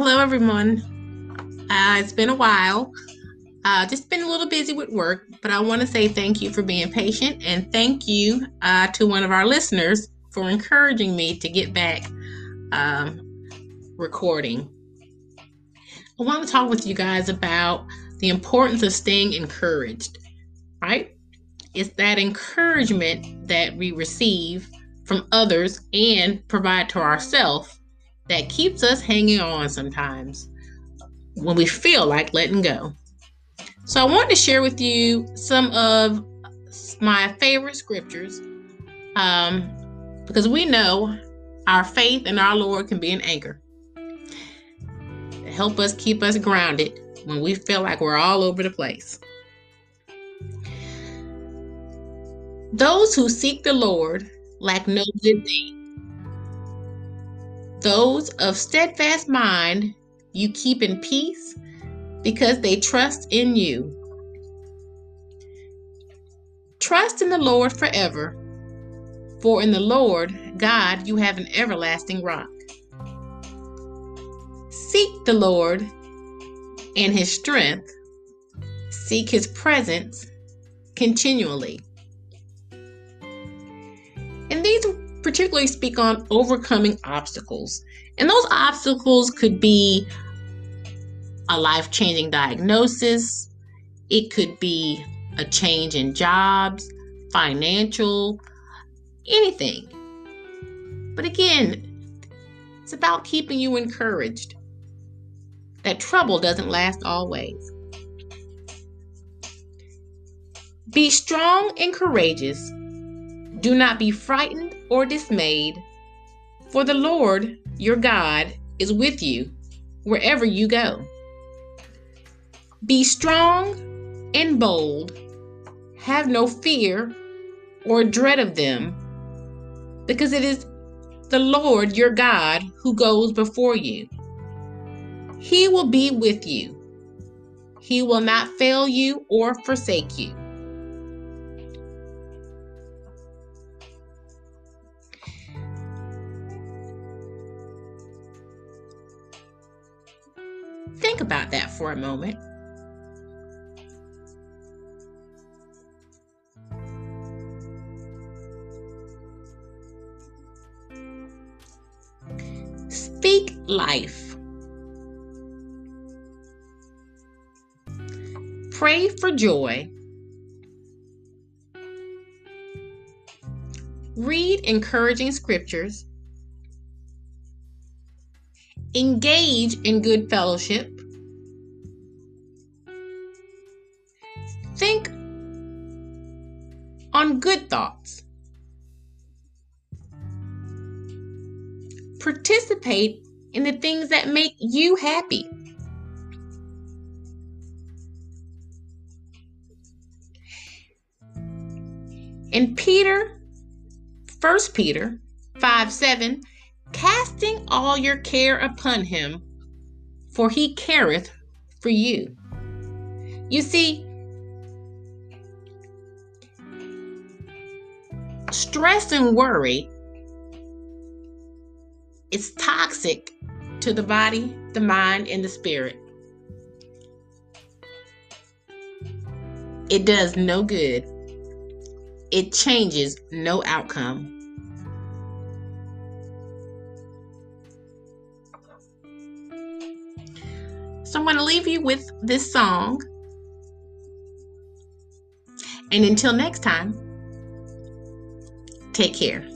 Hello, everyone. Uh, it's been a while. Uh, just been a little busy with work, but I want to say thank you for being patient and thank you uh, to one of our listeners for encouraging me to get back um, recording. I want to talk with you guys about the importance of staying encouraged, right? It's that encouragement that we receive from others and provide to ourselves that keeps us hanging on sometimes when we feel like letting go. So, I want to share with you some of my favorite scriptures um, because we know our faith in our Lord can be an anchor help us keep us grounded when we feel like we're all over the place. Those who seek the Lord lack no good thing. Those of steadfast mind you keep in peace because they trust in you. Trust in the Lord forever, for in the Lord God you have an everlasting rock. Seek the Lord and his strength, seek his presence continually. In these particularly speak on overcoming obstacles. And those obstacles could be a life changing diagnosis, it could be a change in jobs, financial, anything. But again, it's about keeping you encouraged that trouble doesn't last always. Be strong and courageous. Do not be frightened or dismayed, for the Lord your God is with you wherever you go. Be strong and bold. Have no fear or dread of them, because it is the Lord your God who goes before you. He will be with you. He will not fail you or forsake you. Think about that for a moment. Speak life. Pray for joy. Read encouraging scriptures. Engage in good fellowship. Think on good thoughts. Participate in the things that make you happy. In Peter, 1 Peter 5 7, casting all your care upon him, for he careth for you. You see, stress and worry is toxic to the body, the mind, and the spirit. It does no good. It changes no outcome. So I'm going to leave you with this song. And until next time, take care.